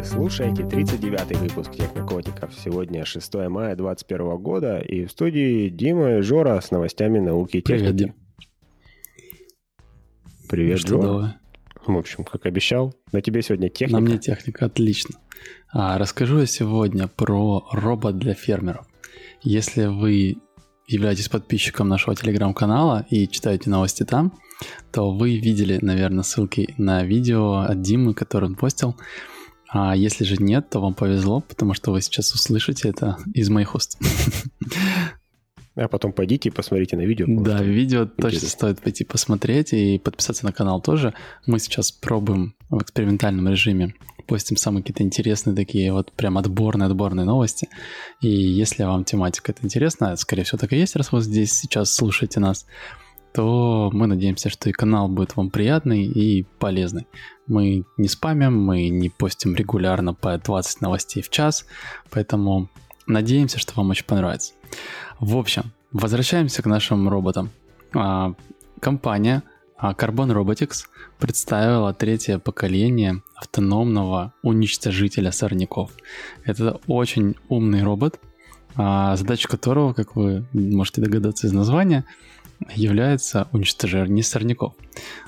Вы слушаете 39-й выпуск Технокотиков. Сегодня 6 мая 2021 года, и в студии Дима и Жора с новостями науки и техники. Привет, Дим. Привет, Что Жора. давай? В общем, как обещал, на тебе сегодня техника. На мне техника, отлично. А, расскажу я сегодня про робот для фермеров. Если вы являетесь подписчиком нашего телеграм-канала и читаете новости там, то вы видели, наверное, ссылки на видео от Димы, который он постил. А если же нет, то вам повезло, потому что вы сейчас услышите это из моих уст. А потом пойдите и посмотрите на видео. Да, видео интересно. точно стоит пойти посмотреть и подписаться на канал тоже. Мы сейчас пробуем в экспериментальном режиме, постим самые какие-то интересные такие вот прям отборные-отборные новости. И если вам тематика это интересна, скорее всего так и есть, раз вы здесь сейчас слушаете нас, то мы надеемся, что и канал будет вам приятный и полезный. Мы не спамим, мы не постим регулярно по 20 новостей в час, поэтому надеемся, что вам очень понравится. В общем, возвращаемся к нашим роботам. А, компания а, Carbon Robotics представила третье поколение автономного уничтожителя сорняков. Это очень умный робот, а, задача которого, как вы можете догадаться из названия, является уничтожение сорняков.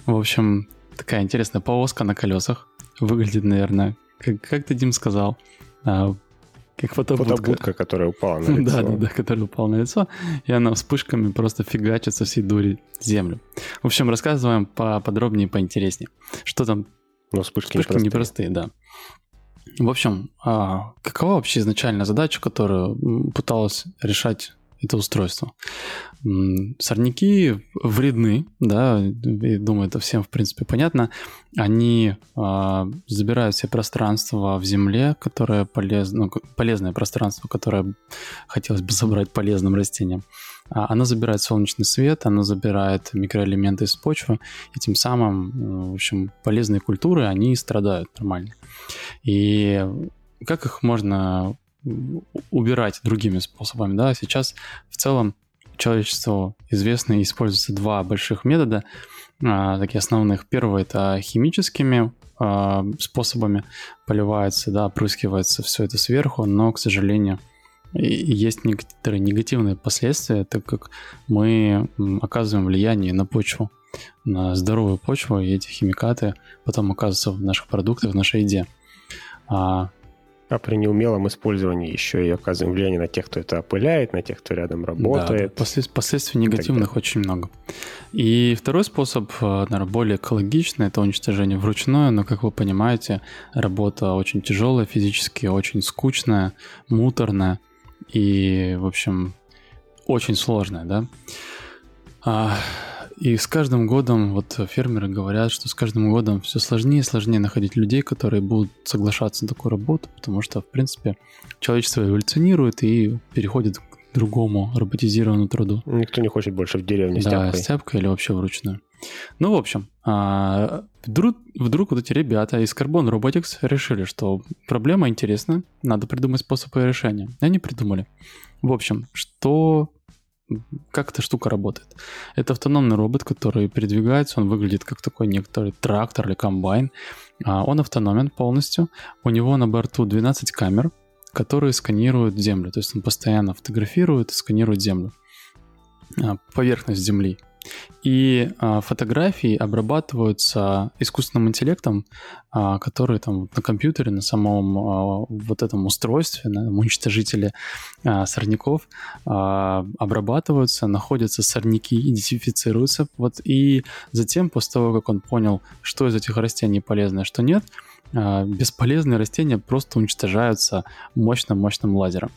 В общем, такая интересная повозка на колесах. Выглядит, наверное, как, как ты, Дим, сказал, а, как фотобудка. Фотобудка, которая упала на лицо. Да, да, да, который упал на лицо, и она вспышками просто фигачит со всей дури землю. В общем, рассказываем поподробнее, поинтереснее. Что там? Но вспышки, Вспышки непростые, да. В общем, а, какова вообще изначальная задача, которую пыталась решать это устройство? Сорняки вредны, да, и думаю, это всем, в принципе, понятно. Они а, забирают все пространство в земле, которое полезно, ну, полезное пространство, которое хотелось бы забрать полезным растениям. А, Оно забирает солнечный свет, оно забирает микроэлементы из почвы, и тем самым, э, в общем, полезные культуры, они страдают нормально. И как их можно убирать другими способами, да? Сейчас в целом человечеству известно и используются два больших метода, а, такие основных. Первый это химическими а, способами поливается, да, опрыскивается все это сверху, но, к сожалению, есть некоторые негативные последствия, так как мы оказываем влияние на почву, на здоровую почву, и эти химикаты потом оказываются в наших продуктах, в нашей еде. А, А при неумелом использовании еще и оказываем влияние на тех, кто это опыляет, на тех, кто рядом работает. да, послед- последствий негативных очень много. И второй способ, э, наверное, более экологичный, это уничтожение вручную, но, как вы понимаете, работа очень тяжелая физически, очень скучная, муторная и, в общем, очень сложная, да. И с каждым годом, вот фермеры говорят, что с каждым годом все сложнее и сложнее находить людей, которые будут соглашаться на такую работу, потому что, в принципе, человечество эволюционирует и переходит к другому роботизированному труду. Никто не хочет больше в деревне с Да, тяпкой. с тяпкой или вообще вручную. Ну, в общем, а, вдруг, вдруг вот эти ребята из Carbon Robotics решили, что проблема интересна, надо придумать способ ее решения. И Они придумали. В общем, что... Как эта штука работает? Это автономный робот, который передвигается, он выглядит как такой некоторый трактор или комбайн. А, Он автономен полностью. У него на борту 12 камер, которые сканируют землю. То есть он постоянно фотографирует и сканирует землю а, поверхность Земли. И а, фотографии обрабатываются искусственным интеллектом, а, который там на компьютере, на самом а, вот этом устройстве, на уничтожителе а, сорняков а, обрабатываются, находятся сорняки, идентифицируются. Вот, и затем, после того, как он понял, что из этих растений полезно, а что нет, а, бесполезные растения просто уничтожаются мощным-мощным лазером.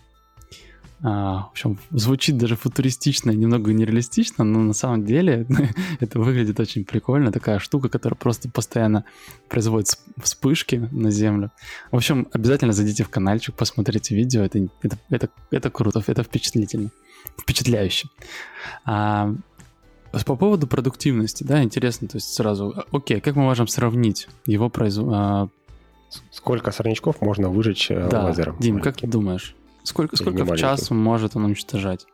А, в общем, звучит даже футуристично и немного нереалистично, но на самом деле это выглядит очень прикольно. Такая штука, которая просто постоянно производит сп- вспышки на Землю. В общем, обязательно зайдите в каналчик, посмотрите видео. Это, это, это, это круто, это впечатлительно. Впечатляюще. А, по поводу продуктивности, да, интересно, то есть сразу, окей, как мы можем сравнить его производство? Сколько сорнячков можно выжечь э, да, лазером? Дим, как ты думаешь? Сколько, сколько в час может он уничтожать?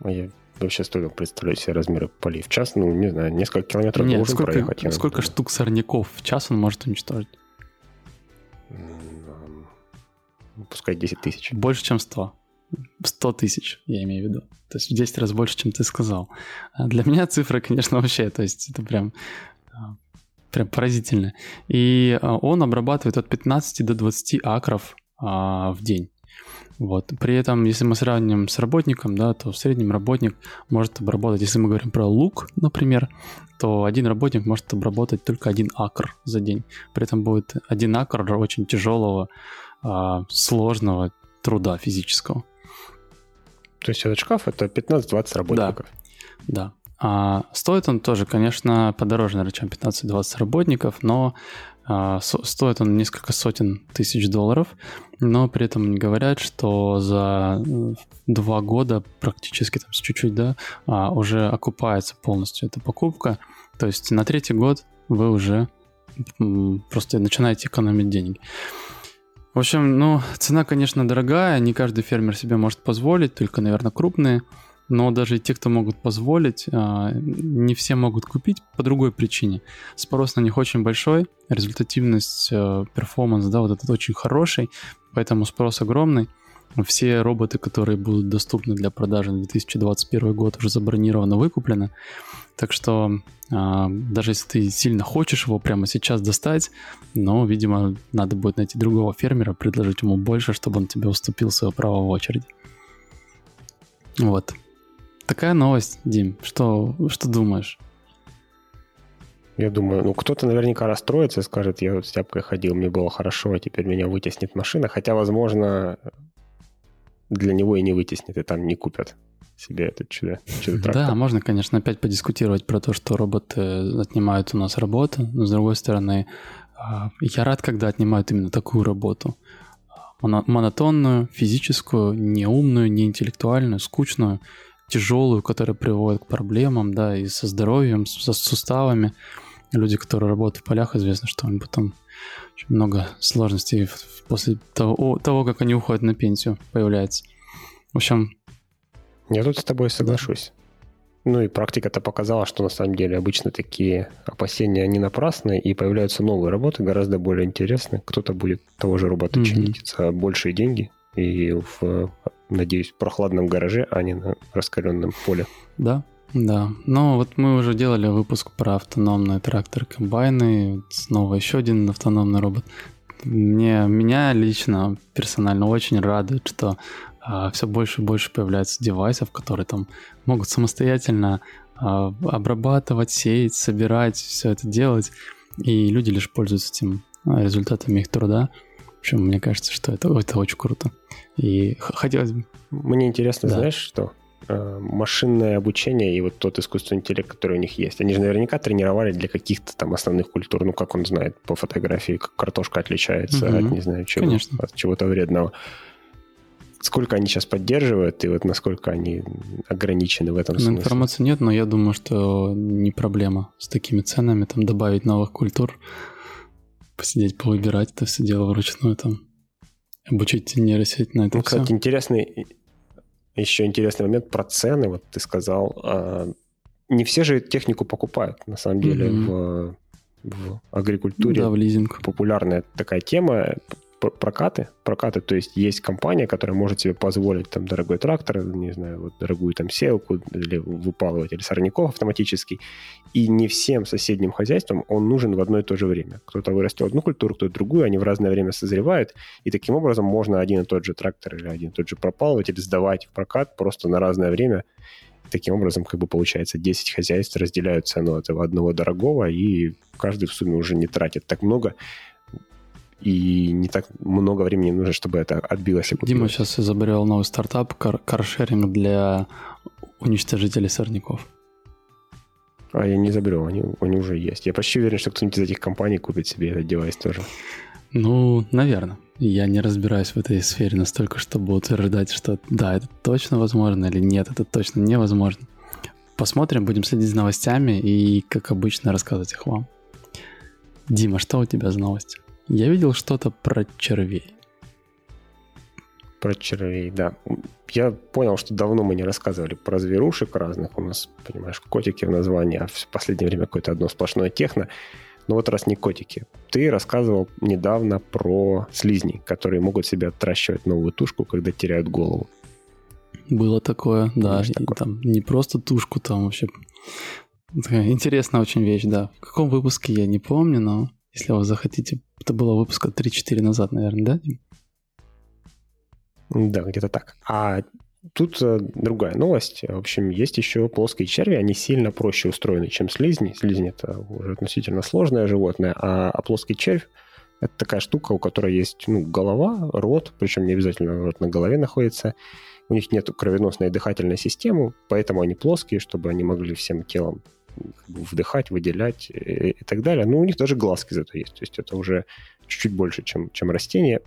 А Я вообще столько представляю себе размеры полей в час. Ну, не знаю, несколько километров Нет, должен сколько, проехать. сколько думаю. штук сорняков в час он может уничтожить? пускай 10 тысяч. Больше, чем 100. 100 тысяч, я имею в виду. То есть в 10 раз больше, чем ты сказал. А для меня цифра, конечно, вообще, то есть это прям, а, прям поразительно. И а, он обрабатывает от 15 до 20 акров а, в день. Вот. При этом, если мы сравним с работником, да, то в среднем работник может обработать, если мы говорим про лук, например, то один работник может обработать только один акр за день. При этом будет один акр очень тяжелого, сложного труда физического. То есть этот шкаф это 15-20 работников. Да. да. А стоит он тоже, конечно, подороже, наверное, чем 15-20 работников, но а, стоит он несколько сотен тысяч долларов, но при этом говорят, что за два года практически там чуть-чуть, да, а, уже окупается полностью эта покупка. То есть на третий год вы уже просто начинаете экономить деньги. В общем, ну, цена, конечно, дорогая, не каждый фермер себе может позволить, только, наверное, крупные. Но даже те, кто могут позволить, а, не все могут купить по другой причине. Спрос на них очень большой, результативность, э, перформанс, да, вот этот очень хороший, поэтому спрос огромный. Все роботы, которые будут доступны для продажи на 2021 год, уже забронированы, выкуплены. Так что а, даже если ты сильно хочешь его прямо сейчас достать, но, видимо, надо будет найти другого фермера, предложить ему больше, чтобы он тебе уступил свое право в очереди. Вот. Такая новость, Дим. Что, что думаешь? Я думаю, ну кто-то наверняка расстроится и скажет, я вот с тяпкой ходил, мне было хорошо, а теперь меня вытеснит машина. Хотя, возможно, для него и не вытеснит, и там не купят себе этот чудо, чудо Да, можно, конечно, опять подискутировать про то, что роботы отнимают у нас работу, но с другой стороны, а, я рад, когда отнимают именно такую работу. Монотонную, физическую, неумную, неинтеллектуальную, скучную, тяжелую, которая приводит к проблемам, да, и со здоровьем, со суставами. Люди, которые работают в полях, известно, что им потом очень много сложностей после того, того, как они уходят на пенсию, появляется. В общем, я тут с тобой соглашусь. Ну и практика-то показала, что на самом деле обычно такие опасения не напрасны, и появляются новые работы, гораздо более интересные. Кто-то будет того же робота mm-hmm. чинить за большие деньги и в, надеюсь, в прохладном гараже, а не на раскаленном поле. Да, да. Но вот мы уже делали выпуск про автономные тракторы комбайны. Снова еще один автономный робот. Мне, меня лично персонально очень радует, что а, все больше и больше появляется девайсов, которые там могут самостоятельно а, обрабатывать, сеять, собирать, все это делать. И люди лишь пользуются этим результатами их труда. В общем, мне кажется, что это, это очень круто. И хотелось бы... Мне интересно, да. знаешь, что? машинное обучение и вот тот искусственный интеллект, который у них есть. Они же наверняка тренировали для каких-то там основных культур. Ну, как он знает по фотографии, как картошка отличается угу. от, не знаю, чего, Конечно. от чего-то вредного сколько они сейчас поддерживают и вот насколько они ограничены в этом ну, смысле? Информации нет, но я думаю, что не проблема с такими ценами там добавить новых культур, посидеть, повыбирать это все дело вручную там, обучить нейросеть на это ну, все. Кстати, интересный, еще интересный момент про цены, вот ты сказал. А, не все же технику покупают, на самом деле, mm-hmm. в, в агрикультуре. Да, в лизинг. Популярная такая тема прокаты, прокаты, то есть есть компания, которая может себе позволить там дорогой трактор, не знаю, вот дорогую там селку или выпалыватель сорняков автоматический, и не всем соседним хозяйствам он нужен в одно и то же время. Кто-то вырастил одну культуру, кто-то другую, они в разное время созревают, и таким образом можно один и тот же трактор или один и тот же пропалыватель сдавать в прокат просто на разное время, таким образом, как бы получается, 10 хозяйств разделяют цену этого одного дорогого, и каждый в сумме уже не тратит так много и не так много времени нужно, чтобы это отбилось. И Дима сейчас изобрел новый стартап кар- каршеринг для уничтожителей сорняков. А я не изобрел, они, они уже есть. Я почти уверен, что кто-нибудь из этих компаний купит себе этот девайс тоже. Ну, наверное. Я не разбираюсь в этой сфере настолько, чтобы утверждать, что да, это точно возможно или нет, это точно невозможно. Посмотрим, будем следить за новостями и, как обычно, рассказывать их вам. Дима, что у тебя за новости? Я видел что-то про червей. Про червей, да. Я понял, что давно мы не рассказывали про зверушек разных. У нас, понимаешь, котики в названии, а в последнее время какое-то одно сплошное техно. Ну вот раз не котики. Ты рассказывал недавно про слизней, которые могут себе отращивать новую тушку, когда теряют голову. Было такое, да. И такое. Там не просто тушку, там вообще... Интересная очень вещь, да. В каком выпуске я не помню, но если вы захотите, это было выпуска 3-4 назад, наверное, да? Да, где-то так. А тут э, другая новость. В общем, есть еще плоские черви, они сильно проще устроены, чем слизни. Слизни — это уже относительно сложное животное, а, а плоский червь — это такая штука, у которой есть ну, голова, рот, причем не обязательно рот на голове находится, у них нет кровеносной и дыхательной системы, поэтому они плоские, чтобы они могли всем телом вдыхать, выделять и, и так далее. Но у них даже глазки зато есть. То есть это уже чуть-чуть больше, чем, чем растение.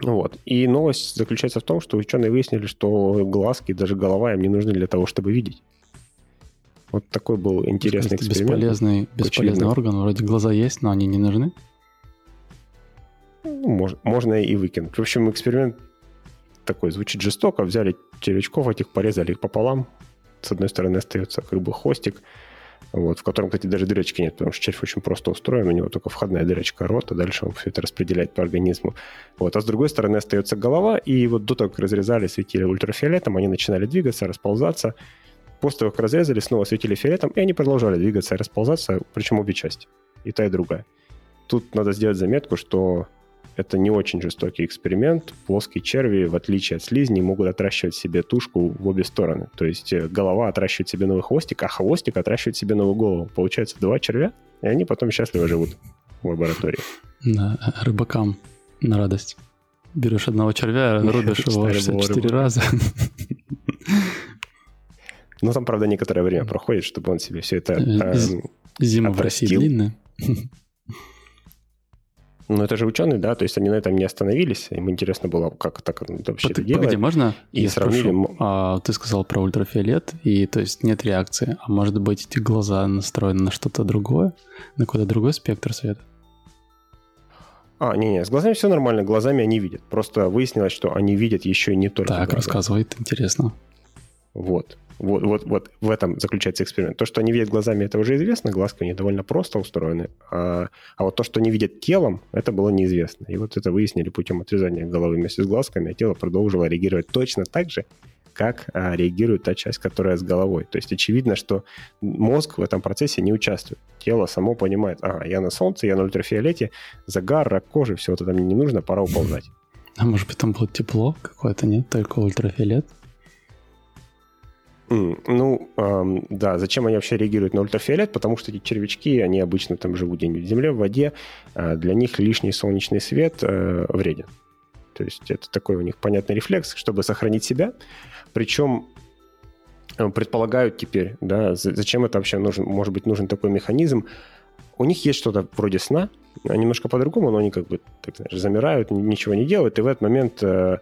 Вот. И новость заключается в том, что ученые выяснили, что глазки, даже голова им не нужны для того, чтобы видеть. Вот такой был интересный есть, эксперимент. Бесполезный, бесполезный орган, вроде глаза есть, но они не нужны. Ну, можно, можно и выкинуть. В общем, эксперимент такой звучит жестоко. Взяли червячков этих, порезали их пополам. С одной стороны остается как бы хвостик, вот, в котором, кстати, даже дырочки нет, потому что червь очень просто устроен, у него только входная дырочка рот, а дальше он все это распределяет по организму. Вот, а с другой стороны остается голова, и вот до того, как разрезали, светили ультрафиолетом, они начинали двигаться, расползаться. После того, как разрезали, снова светили фиолетом, и они продолжали двигаться и расползаться, причем обе части, и та, и другая. Тут надо сделать заметку, что это не очень жестокий эксперимент. Плоские черви, в отличие от слизней, могут отращивать себе тушку в обе стороны. То есть э, голова отращивает себе новый хвостик, а хвостик отращивает себе новую голову. Получается два червя, и они потом счастливо живут в лаборатории. Да, рыбакам на радость. Берешь одного червя, рубишь его 64 раза. Ну, там, правда, некоторое время проходит, чтобы он себе все это э, Зима в России длинная. Ну, это же ученые, да, то есть они на этом не остановились. Им интересно было, как так вообще Под, это делать. Погоди, можно и я сравнили... Спрошу, а, ты сказал про ультрафиолет, и то есть нет реакции. А может быть, эти глаза настроены на что-то другое? На какой-то другой спектр света? А, не-не, с глазами все нормально, глазами они видят. Просто выяснилось, что они видят еще и не только Так, глаза. рассказывает, интересно. Вот. Вот, вот, вот в этом заключается эксперимент. То, что они видят глазами, это уже известно, глазки у них довольно просто устроены. А, а вот то, что они видят телом, это было неизвестно. И вот это выяснили путем отрезания головы вместе с глазками, а тело продолжило реагировать точно так же, как а, реагирует та часть, которая с головой. То есть очевидно, что мозг в этом процессе не участвует. Тело само понимает, ага, я на солнце, я на ультрафиолете, загар, рак кожи, все это мне не нужно, пора уползать. А может быть там будет тепло какое-то, нет? Только ультрафиолет? Mm, ну, эм, да, зачем они вообще реагируют на ультрафиолет? Потому что эти червячки, они обычно там живут где-нибудь в земле, в воде. Э, для них лишний солнечный свет э, вреден. То есть это такой у них понятный рефлекс, чтобы сохранить себя. Причем э, предполагают теперь, да, зачем это вообще нужен, может быть, нужен такой механизм. У них есть что-то вроде сна, немножко по-другому, но они как бы так, знаешь, замирают, ничего не делают, и в этот момент, э,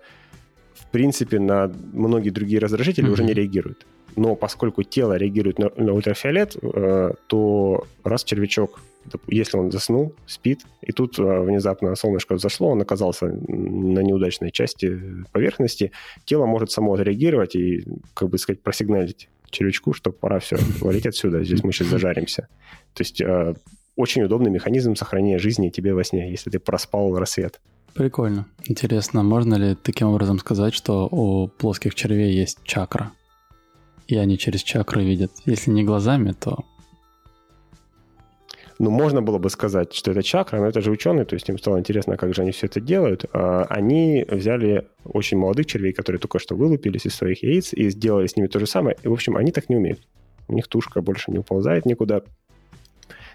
в принципе, на многие другие раздражители mm-hmm. уже не реагируют но поскольку тело реагирует на, на ультрафиолет, э, то раз червячок, если он заснул, спит, и тут э, внезапно солнышко взошло, он оказался на неудачной части поверхности, тело может само реагировать и, как бы сказать, просигналить червячку, что пора все, валить отсюда, здесь мы сейчас зажаримся. То есть э, очень удобный механизм сохранения жизни тебе во сне, если ты проспал рассвет. Прикольно. Интересно, можно ли таким образом сказать, что у плоских червей есть чакра? И они через чакры видят. Если не глазами, то... Ну, можно было бы сказать, что это чакра, но это же ученые, то есть им стало интересно, как же они все это делают. А, они взяли очень молодых червей, которые только что вылупились из своих яиц, и сделали с ними то же самое. И, в общем, они так не умеют. У них тушка больше не уползает никуда.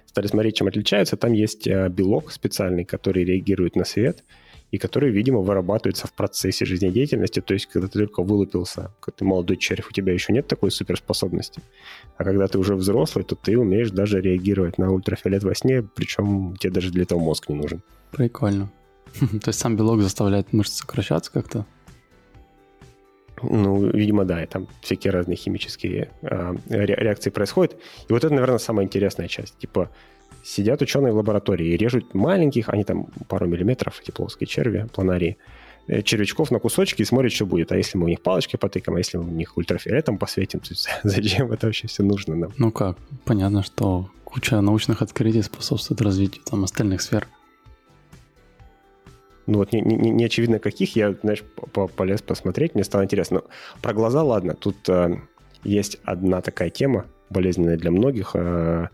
Стали смотреть, чем отличаются. Там есть а, белок специальный, который реагирует на свет – и которые, видимо, вырабатываются в процессе жизнедеятельности, то есть когда ты только вылупился, когда ты молодой червь, у тебя еще нет такой суперспособности. А когда ты уже взрослый, то ты умеешь даже реагировать на ультрафиолет во сне, причем тебе даже для этого мозг не нужен. Прикольно. То есть сам белок заставляет мышцы сокращаться как-то? Ну, видимо, да, и там всякие разные химические э, реакции происходят. И вот это, наверное, самая интересная часть. Типа, сидят ученые в лаборатории и режут маленьких, они там пару миллиметров, эти плоские черви, планарии, э, червячков на кусочки и смотрят, что будет. А если мы у них палочкой потыкаем, а если мы у них ультрафиолетом посветим, то зачем это вообще все нужно нам? Ну как, понятно, что куча научных открытий способствует развитию там остальных сфер. Ну вот не, не, не очевидно каких, я, знаешь, полез посмотреть, мне стало интересно. Но про глаза, ладно, тут э, есть одна такая тема, болезненная для многих, э,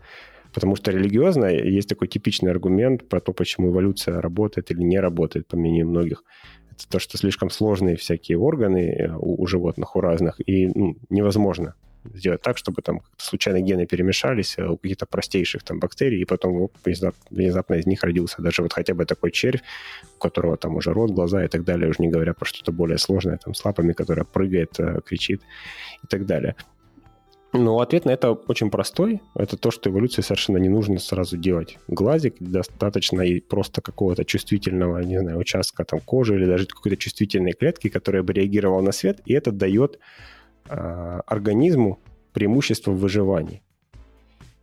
потому что религиозно есть такой типичный аргумент про то, почему эволюция работает или не работает, по мнению многих. Это то, что слишком сложные всякие органы э, у, у животных, у разных, и ну, невозможно сделать так, чтобы там случайно гены перемешались э, у каких-то простейших там бактерий, и потом внезапно, внезапно из них родился даже вот хотя бы такой червь, у которого там уже рот, глаза и так далее, уже не говоря про что-то более сложное, там с лапами, которая прыгает, э, кричит и так далее. Но ответ на это очень простой. Это то, что эволюции совершенно не нужно сразу делать глазик. Достаточно и просто какого-то чувствительного, не знаю, участка там кожи или даже какой-то чувствительной клетки, которая бы реагировала на свет, и это дает Э, организму преимущество в выживании.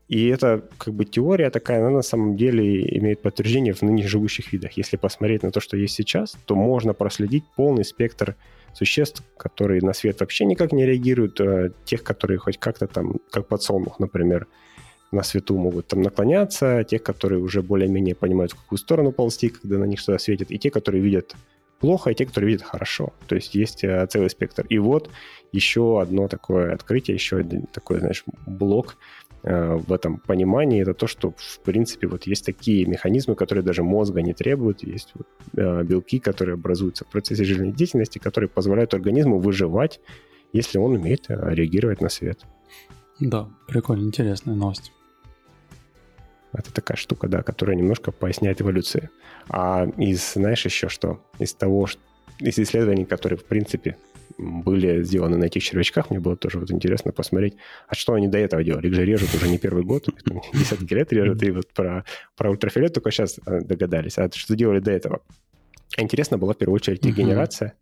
И это как бы теория такая, она на самом деле имеет подтверждение в ныне живущих видах. Если посмотреть на то, что есть сейчас, то можно проследить полный спектр существ, которые на свет вообще никак не реагируют, а тех, которые хоть как-то там, как подсолнух, например, на свету могут там наклоняться, тех, которые уже более-менее понимают, в какую сторону ползти, когда на них что-то светит, и те, которые видят плохо, и те, которые видят хорошо. То есть есть э, целый спектр. И вот еще одно такое открытие, еще один такой, знаешь, блок в этом понимании, это то, что, в принципе, вот есть такие механизмы, которые даже мозга не требуют, есть вот, э, белки, которые образуются в процессе жизнедеятельности, которые позволяют организму выживать, если он умеет реагировать на свет. Да, прикольно, интересная новость. Это такая штука, да, которая немножко поясняет эволюцию. А из, знаешь, еще что? Из того, что, из исследований, которые, в принципе, были сделаны на этих червячках, мне было тоже вот интересно посмотреть, а что они до этого делали? Их же режут уже не первый год, десятки лет режут, и вот про, про ультрафиолет только сейчас э, догадались. А что делали до этого? Интересно была в первую очередь регенерация.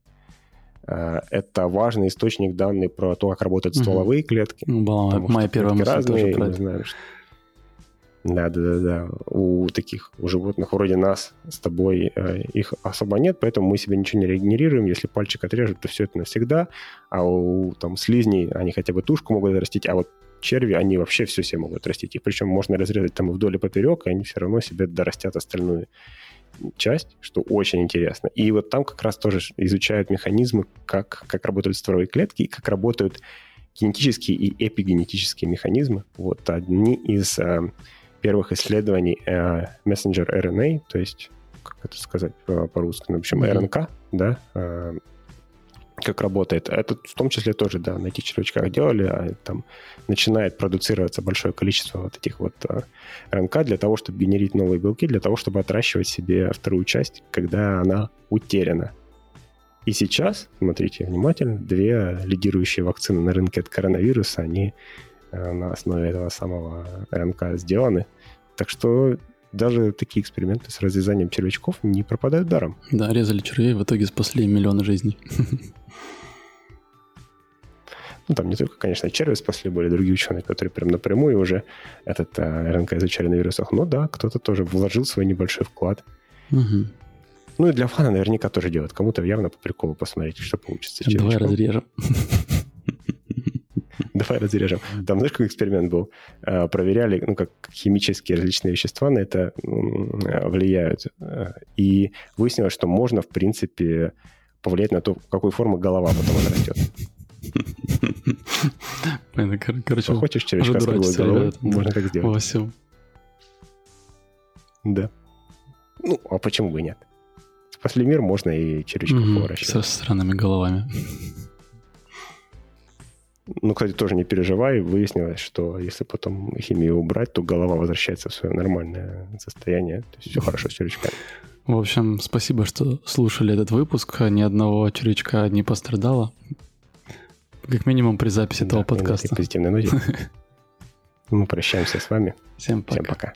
Uh-huh. Это важный источник данных про то, как работают стволовые uh-huh. клетки. Была моя первая мысль разные, тоже про это. Знаю, что да, да, да, да. У таких, у животных вроде нас с тобой э, их особо нет, поэтому мы себе ничего не регенерируем. Если пальчик отрежут, то все это навсегда. А у там слизней они хотя бы тушку могут растить, а вот черви, они вообще все себе могут растить. И причем можно разрезать там вдоль и поперек, и они все равно себе дорастят остальную часть, что очень интересно. И вот там как раз тоже изучают механизмы, как, как работают стволовые клетки, и как работают генетические и эпигенетические механизмы. Вот одни из э, первых исследований э, messenger RNA, то есть, как это сказать по-русски, ну, в общем, mm-hmm. РНК, да, э, как работает. Это в том числе тоже, да, на этих червячках делали, а там начинает продуцироваться большое количество вот этих вот РНК для того, чтобы генерить новые белки, для того, чтобы отращивать себе вторую часть, когда она утеряна. И сейчас, смотрите внимательно, две лидирующие вакцины на рынке от коронавируса, они Э, на основе этого самого РНК сделаны. Так что даже такие эксперименты с разрезанием червячков не пропадают даром. Да, резали червей, в итоге спасли миллионы жизней. Ну, там не только, конечно, черви спасли, были другие ученые, которые прям напрямую уже этот а, РНК изучали на вирусах. Но да, кто-то тоже вложил свой небольшой вклад. Угу. Ну и для фана наверняка тоже делают. Кому-то явно по приколу посмотреть, что получится. Давай разрежем. Давай разрежем. Там, знаешь, какой эксперимент был? Э, проверяли, ну, как химические различные вещества на это влияют. Э, и выяснилось, что можно, в принципе, повлиять на то, какой формы голова потом растет. Короче, хочешь червячка с круглой головой, можно так сделать. Во всем. Да. Ну, а почему бы нет? Спасли мир, можно и червячков поворачивать. Со странными головами. Ну, кстати, тоже не переживай. Выяснилось, что если потом химию убрать, то голова возвращается в свое нормальное состояние. То есть все хорошо с червячками. В общем, спасибо, что слушали этот выпуск. Ни одного червячка не пострадало. Как минимум при записи да, этого подкаста. Позитивной ноте. Мы прощаемся с вами. Всем пока. Всем пока.